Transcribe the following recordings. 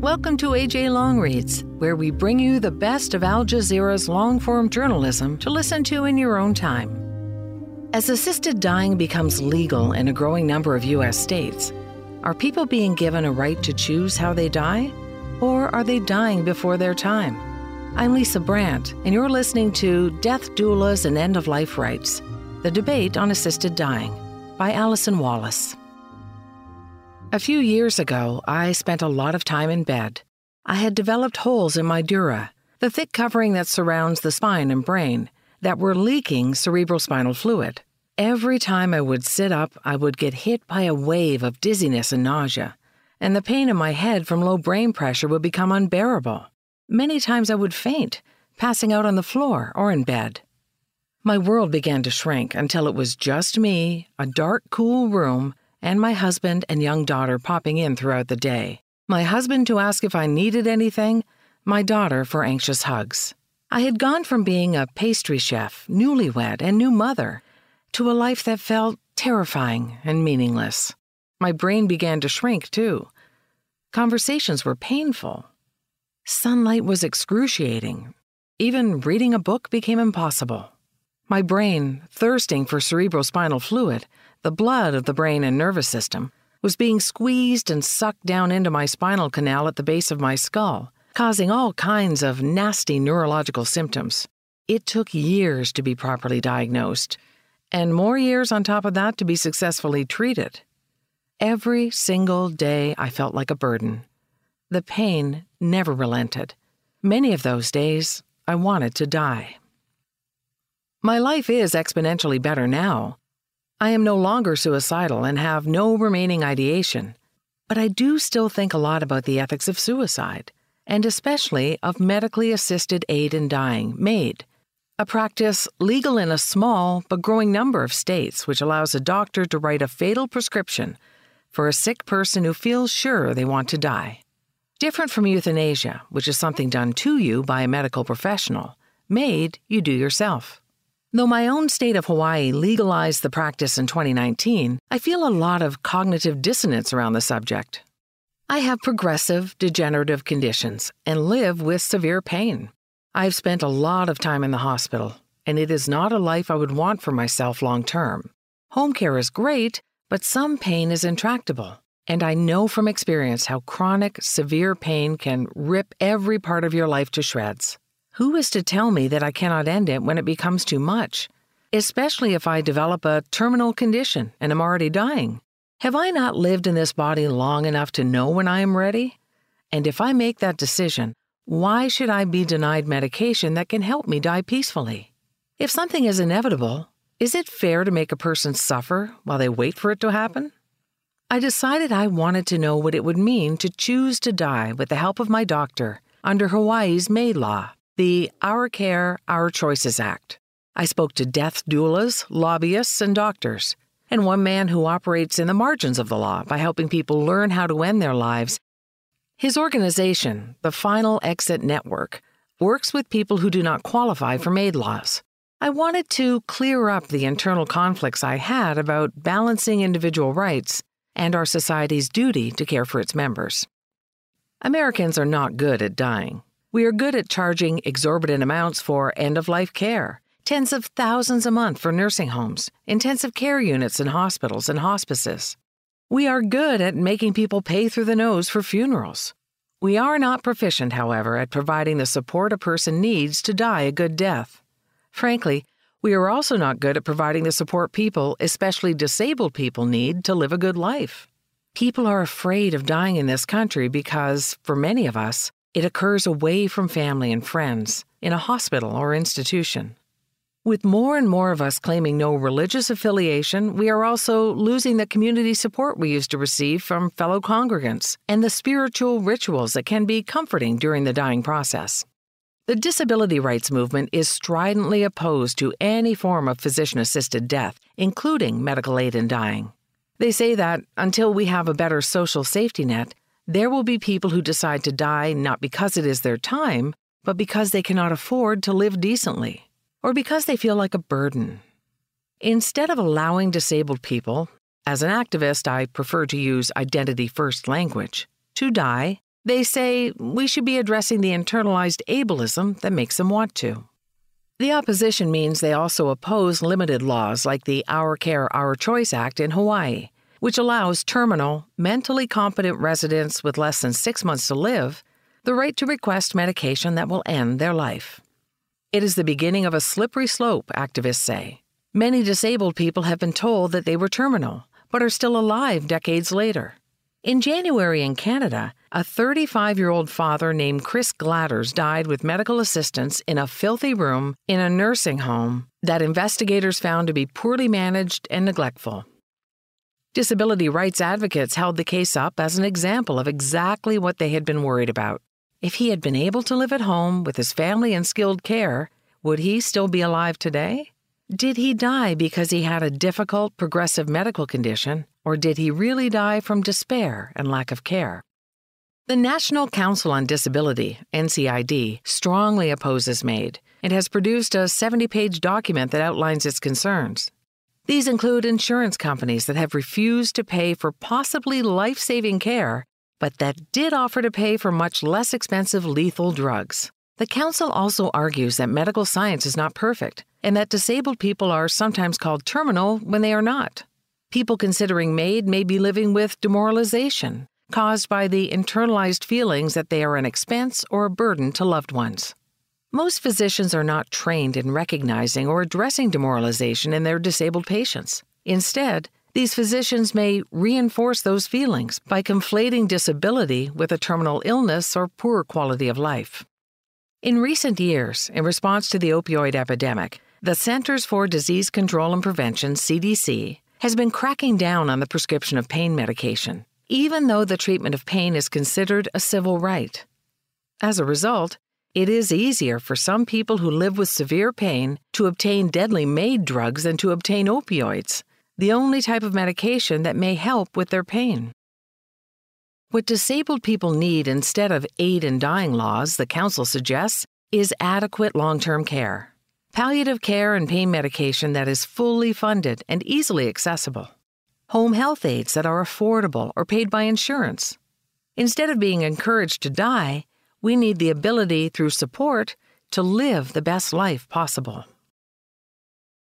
Welcome to AJ Long Reads, where we bring you the best of Al Jazeera's long form journalism to listen to in your own time. As assisted dying becomes legal in a growing number of U.S. states, are people being given a right to choose how they die? Or are they dying before their time? I'm Lisa Brandt, and you're listening to Death Doulas and End of Life Rights The Debate on Assisted Dying by Allison Wallace. A few years ago, I spent a lot of time in bed. I had developed holes in my dura, the thick covering that surrounds the spine and brain, that were leaking cerebrospinal fluid. Every time I would sit up, I would get hit by a wave of dizziness and nausea, and the pain in my head from low brain pressure would become unbearable. Many times I would faint, passing out on the floor or in bed. My world began to shrink until it was just me, a dark, cool room, and my husband and young daughter popping in throughout the day. My husband to ask if I needed anything, my daughter for anxious hugs. I had gone from being a pastry chef, newlywed, and new mother to a life that felt terrifying and meaningless. My brain began to shrink, too. Conversations were painful. Sunlight was excruciating. Even reading a book became impossible. My brain, thirsting for cerebrospinal fluid, the blood of the brain and nervous system, was being squeezed and sucked down into my spinal canal at the base of my skull, causing all kinds of nasty neurological symptoms. It took years to be properly diagnosed, and more years on top of that to be successfully treated. Every single day I felt like a burden. The pain never relented. Many of those days, I wanted to die. My life is exponentially better now, I am no longer suicidal and have no remaining ideation, but I do still think a lot about the ethics of suicide, and especially of medically assisted aid in dying, MAID, a practice legal in a small but growing number of states which allows a doctor to write a fatal prescription for a sick person who feels sure they want to die. Different from euthanasia, which is something done to you by a medical professional, MAID you do yourself. Though my own state of Hawaii legalized the practice in 2019, I feel a lot of cognitive dissonance around the subject. I have progressive degenerative conditions and live with severe pain. I've spent a lot of time in the hospital, and it is not a life I would want for myself long term. Home care is great, but some pain is intractable. And I know from experience how chronic, severe pain can rip every part of your life to shreds. Who is to tell me that I cannot end it when it becomes too much? Especially if I develop a terminal condition and am already dying. Have I not lived in this body long enough to know when I am ready? And if I make that decision, why should I be denied medication that can help me die peacefully? If something is inevitable, is it fair to make a person suffer while they wait for it to happen? I decided I wanted to know what it would mean to choose to die with the help of my doctor under Hawaii's MAID law the Our Care, Our Choices Act. I spoke to death doulas, lobbyists, and doctors, and one man who operates in the margins of the law by helping people learn how to end their lives. His organization, the Final Exit Network, works with people who do not qualify for MAID laws. I wanted to clear up the internal conflicts I had about balancing individual rights and our society's duty to care for its members. Americans are not good at dying. We are good at charging exorbitant amounts for end of life care, tens of thousands a month for nursing homes, intensive care units in hospitals and hospices. We are good at making people pay through the nose for funerals. We are not proficient, however, at providing the support a person needs to die a good death. Frankly, we are also not good at providing the support people, especially disabled people, need to live a good life. People are afraid of dying in this country because, for many of us, it occurs away from family and friends, in a hospital or institution. With more and more of us claiming no religious affiliation, we are also losing the community support we used to receive from fellow congregants and the spiritual rituals that can be comforting during the dying process. The disability rights movement is stridently opposed to any form of physician assisted death, including medical aid in dying. They say that until we have a better social safety net, there will be people who decide to die not because it is their time, but because they cannot afford to live decently, or because they feel like a burden. Instead of allowing disabled people, As an activist, I prefer to use identity first language. To die, they say we should be addressing the internalized ableism that makes them want to. The opposition means they also oppose limited laws like the Our Care, Our Choice Act in Hawaii, which allows terminal, mentally competent residents with less than six months to live the right to request medication that will end their life. It is the beginning of a slippery slope, activists say. Many disabled people have been told that they were terminal, but are still alive decades later. In January in Canada, a 35 year old father named Chris Gladders died with medical assistance in a filthy room in a nursing home that investigators found to be poorly managed and neglectful. Disability rights advocates held the case up as an example of exactly what they had been worried about. If he had been able to live at home with his family and skilled care, would he still be alive today? Did he die because he had a difficult progressive medical condition, or did he really die from despair and lack of care? The National Council on Disability, NCID, strongly opposes MAID and has produced a 70 page document that outlines its concerns. These include insurance companies that have refused to pay for possibly life saving care, but that did offer to pay for much less expensive lethal drugs. The Council also argues that medical science is not perfect and that disabled people are sometimes called terminal when they are not. People considering MAID may be living with demoralization caused by the internalized feelings that they are an expense or a burden to loved ones. Most physicians are not trained in recognizing or addressing demoralization in their disabled patients. Instead, these physicians may reinforce those feelings by conflating disability with a terminal illness or poor quality of life. In recent years, in response to the opioid epidemic, the Centers for Disease Control and Prevention, CDC, has been cracking down on the prescription of pain medication, even though the treatment of pain is considered a civil right. As a result, it is easier for some people who live with severe pain to obtain deadly MAID drugs than to obtain opioids, the only type of medication that may help with their pain. What disabled people need instead of aid in dying laws, the Council suggests, is adequate long term care palliative care and pain medication that is fully funded and easily accessible, home health aides that are affordable or paid by insurance. Instead of being encouraged to die, we need the ability through support to live the best life possible.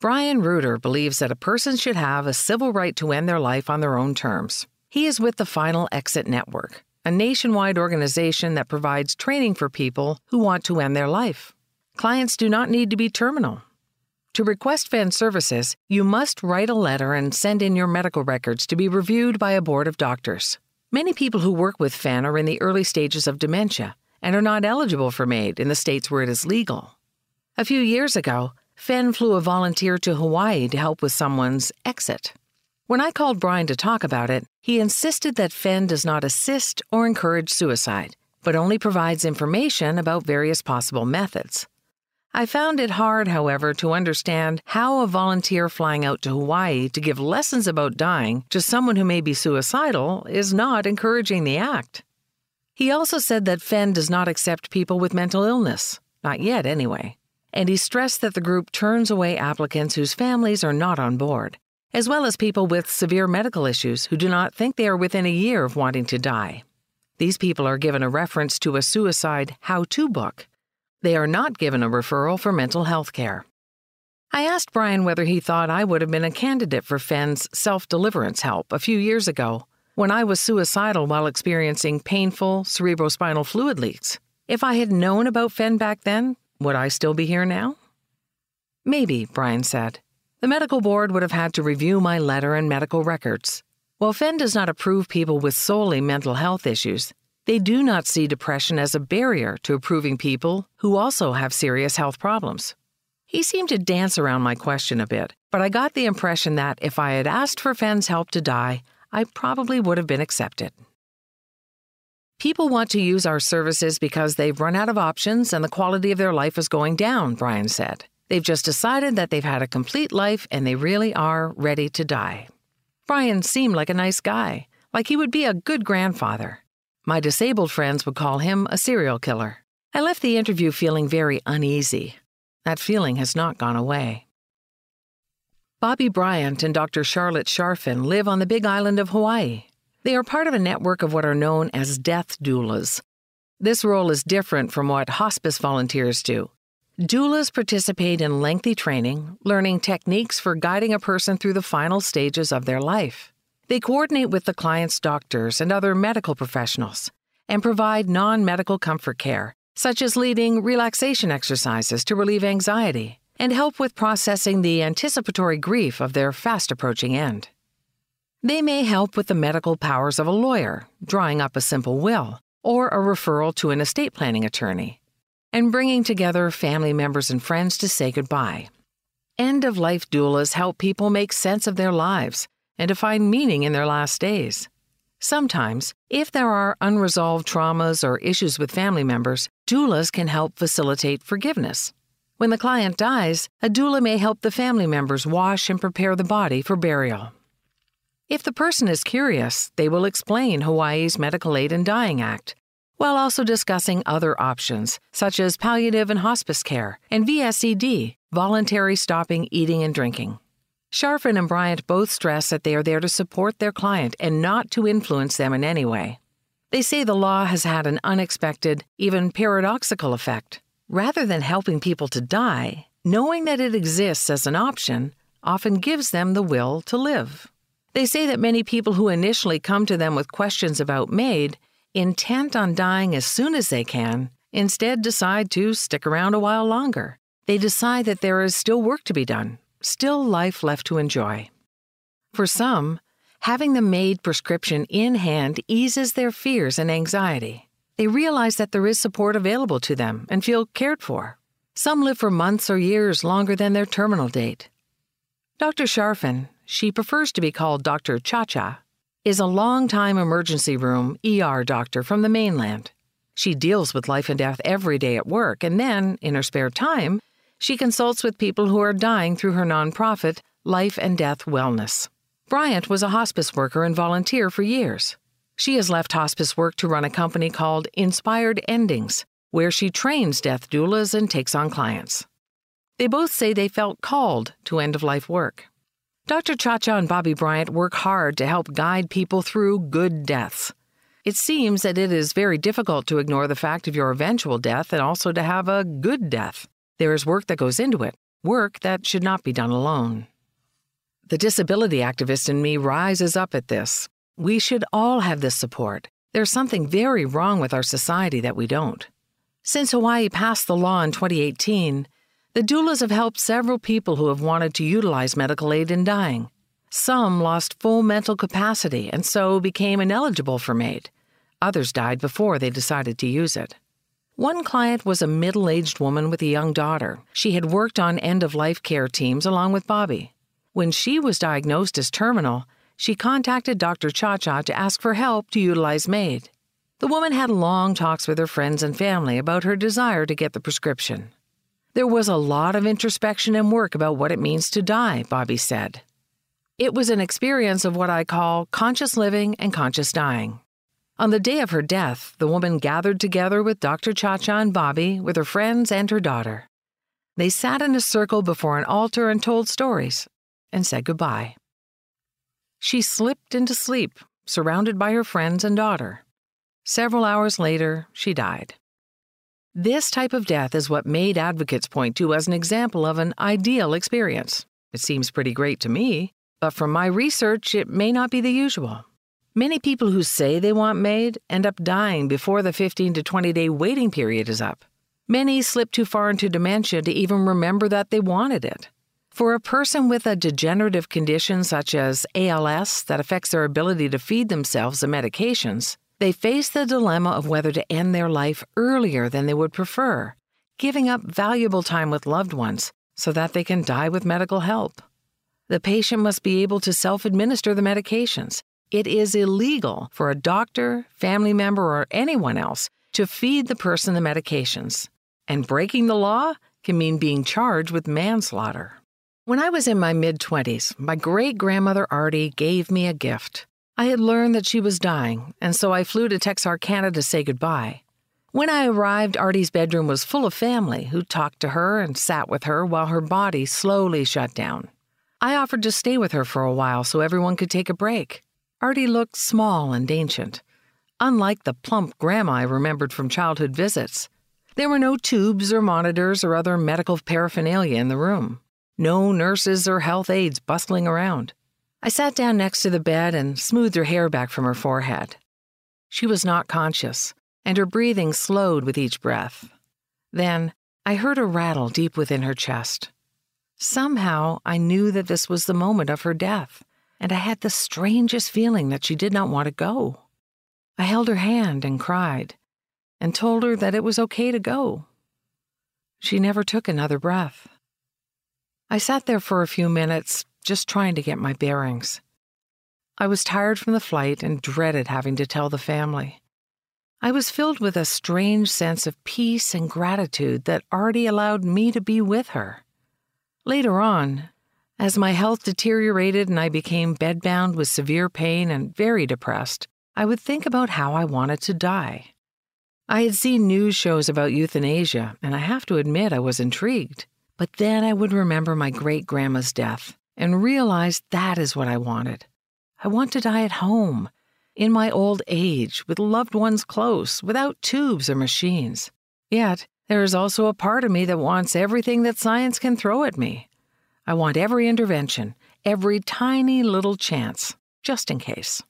Brian Reuter believes that a person should have a civil right to end their life on their own terms. He is with the Final Exit Network, a nationwide organization that provides training for people who want to end their life. Clients do not need to be terminal. To request FEN services, you must write a letter and send in your medical records to be reviewed by a board of doctors. Many people who work with FEN are in the early stages of dementia and are not eligible for MAID in the states where it is legal. A few years ago, FEN flew a volunteer to Hawaii to help with someone's exit. When I called Brian to talk about it, he insisted that FEN does not assist or encourage suicide, but only provides information about various possible methods. I found it hard, however, to understand how a volunteer flying out to Hawaii to give lessons about dying to someone who may be suicidal is not encouraging the act. He also said that FEN does not accept people with mental illness, not yet anyway, and he stressed that the group turns away applicants whose families are not on board, as well as people with severe medical issues who do not think they are within a year of wanting to die. These people are given a reference to a suicide how to book they are not given a referral for mental health care. I asked Brian whether he thought I would have been a candidate for FEN's self deliverance help a few years ago when I was suicidal while experiencing painful cerebrospinal fluid leaks. If I had known about FEN back then, would I still be here now? Maybe, Brian said. The medical board would have had to review my letter and medical records. While FEN does not approve people with solely mental health issues, they do not see depression as a barrier to approving people who also have serious health problems. He seemed to dance around my question a bit, but I got the impression that if I had asked for FEN's help to die, I probably would have been accepted. People want to use our services because they've run out of options and the quality of their life is going down, Brian said. They've just decided that they've had a complete life and they really are ready to die. Brian seemed like a nice guy, like he would be a good grandfather. My disabled friends would call him a serial killer. I left the interview feeling very uneasy. That feeling has not gone away. Bobby Bryant and Dr. Charlotte Sharfin live on the big island of Hawaii. They are part of a network of what are known as death doulas. This role is different from what hospice volunteers do. Doulas participate in lengthy training, learning techniques for guiding a person through the final stages of their life. They coordinate with the client's doctors and other medical professionals and provide non medical comfort care, such as leading relaxation exercises to relieve anxiety and help with processing the anticipatory grief of their fast approaching end. They may help with the medical powers of a lawyer, drawing up a simple will, or a referral to an estate planning attorney, and bringing together family members and friends to say goodbye. End of life doulas help people make sense of their lives and to find meaning in their last days. Sometimes, if there are unresolved traumas or issues with family members, doulas can help facilitate forgiveness when the client dies, a doula may help the family members wash and prepare the body for burial. If the person is curious, they will explain Hawaii's Medical Aid in Dying Act, while also discussing other options, such as palliative and hospice care and VSED, voluntary stopping eating and drinking. Sharfin and Bryant both stress that they are there to support their client and not to influence them in any way. They say the law has had an unexpected, even paradoxical effect. Rather than helping people to die, knowing that it exists as an option often gives them the will to live. They say that many people who initially come to them with questions about MAID, intent on dying as soon as they can, instead decide to stick around a while longer. They decide that there is still work to be done, still life left to enjoy. For some, having the MAID prescription in hand eases their fears and anxiety they realize that there is support available to them and feel cared for. Some live for months or years longer than their terminal date. Dr. Sharfin, she prefers to be called Dr. Cha Cha, is a long-time emergency room ER doctor from the mainland. She deals with life and death every day at work, and then, in her spare time, she consults with people who are dying through her nonprofit, Life and Death Wellness. Bryant was a hospice worker and volunteer for years. She has left hospice work to run a company called Inspired Endings, where she trains death doulas and takes on clients. They both say they felt called to end of life work. Dr. Chacha and Bobby Bryant work hard to help guide people through good deaths. It seems that it is very difficult to ignore the fact of your eventual death and also to have a good death. There is work that goes into it, work that should not be done alone. The disability activist in me rises up at this we should all have this support. There's something very wrong with our society that we don't. Since Hawaii passed the law in 2018, the doulas have helped several people who have wanted to utilize medical aid in dying. Some lost full mental capacity and so became ineligible for MAID. Others died before they decided to use it. One client was a middle aged woman with a young daughter. She had worked on end of life care teams along with Bobby. When she was diagnosed as terminal, she contacted Dr. Cha Cha to ask for help to utilize MAID. The woman had long talks with her friends and family about her desire to get the prescription. There was a lot of introspection and work about what it means to die, Bobby said. It was an experience of what I call conscious living and conscious dying. On the day of her death, the woman gathered together with Dr. Cha Cha and Bobby with her friends and her daughter. They sat in a circle before an altar and told stories and said goodbye. She slipped into sleep, surrounded by her friends and daughter. Several hours later, she died. This type of death is what MAID advocates point to as an example of an ideal experience. It seems pretty great to me, but from my research, it may not be the usual. Many people who say they want MAID end up dying before the 15 to 20 day waiting period is up. Many slip too far into dementia to even remember that they wanted it. For a person with a degenerative condition such as ALS that affects their ability to feed themselves the medications, they face the dilemma of whether to end their life earlier than they would prefer, giving up valuable time with loved ones so that they can die with medical help. The patient must be able to self administer the medications. It is illegal for a doctor, family member, or anyone else to feed the person the medications. And breaking the law can mean being charged with manslaughter. When I was in my mid 20s, my great grandmother Artie gave me a gift. I had learned that she was dying, and so I flew to Texarkana to say goodbye. When I arrived, Artie's bedroom was full of family who talked to her and sat with her while her body slowly shut down. I offered to stay with her for a while so everyone could take a break. Artie looked small and ancient, unlike the plump grandma I remembered from childhood visits. There were no tubes or monitors or other medical paraphernalia in the room, no nurses or health aides bustling around. I sat down next to the bed and smoothed her hair back from her forehead. She was not conscious, and her breathing slowed with each breath. Then I heard a rattle deep within her chest. Somehow I knew that this was the moment of her death, and I had the strangest feeling that she did not want to go. I held her hand and cried, and told her that it was okay to go. She never took another breath. I sat there for a few minutes, just trying to get my bearings. I was tired from the flight and dreaded having to tell the family. I was filled with a strange sense of peace and gratitude that Artie allowed me to be with her. Later on, as my health deteriorated and I became bedbound with severe pain and very depressed, I would think about how I wanted to die. I had seen news shows about euthanasia, and I have to admit I was intrigued. But then I would remember my great grandma's death and realize that is what I wanted. I want to die at home, in my old age, with loved ones close, without tubes or machines. Yet, there is also a part of me that wants everything that science can throw at me. I want every intervention, every tiny little chance, just in case.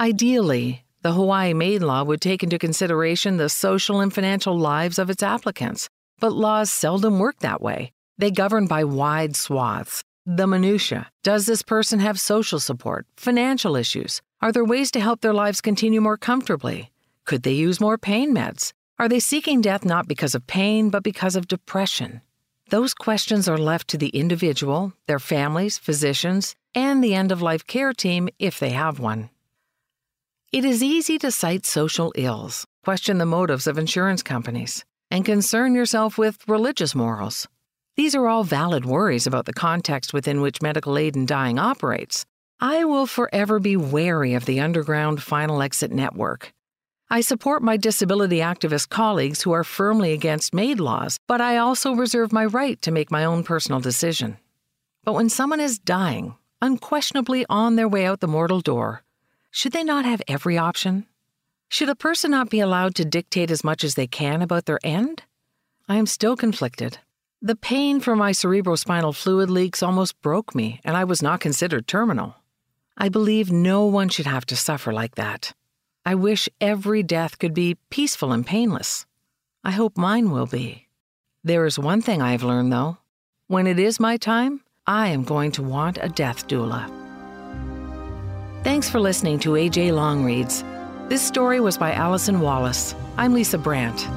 Ideally, the Hawaii MAID law would take into consideration the social and financial lives of its applicants, but laws seldom work that way. They govern by wide swaths. The minutiae. Does this person have social support? Financial issues? Are there ways to help their lives continue more comfortably? Could they use more pain meds? Are they seeking death not because of pain, but because of depression? Those questions are left to the individual, their families, physicians, and the end of life care team if they have one. It is easy to cite social ills, question the motives of insurance companies, and concern yourself with religious morals. These are all valid worries about the context within which medical aid in dying operates. I will forever be wary of the underground final exit network I support my disability activist colleagues who are firmly against MAID laws, but I also reserve my right to make my own personal decision. But when someone is dying, unquestionably on their way out the mortal door, should they not have every option? Should a person not be allowed to dictate as much as they can about their end? I am still conflicted. The pain from my cerebrospinal fluid leaks almost broke me, and I was not considered terminal. I believe no one should have to suffer like that. I wish every death could be peaceful and painless. I hope mine will be. There is one thing I have learned, though. When it is my time, I am going to want a death doula. Thanks for listening to AJ Long Reads. This story was by Allison Wallace. I'm Lisa Brandt.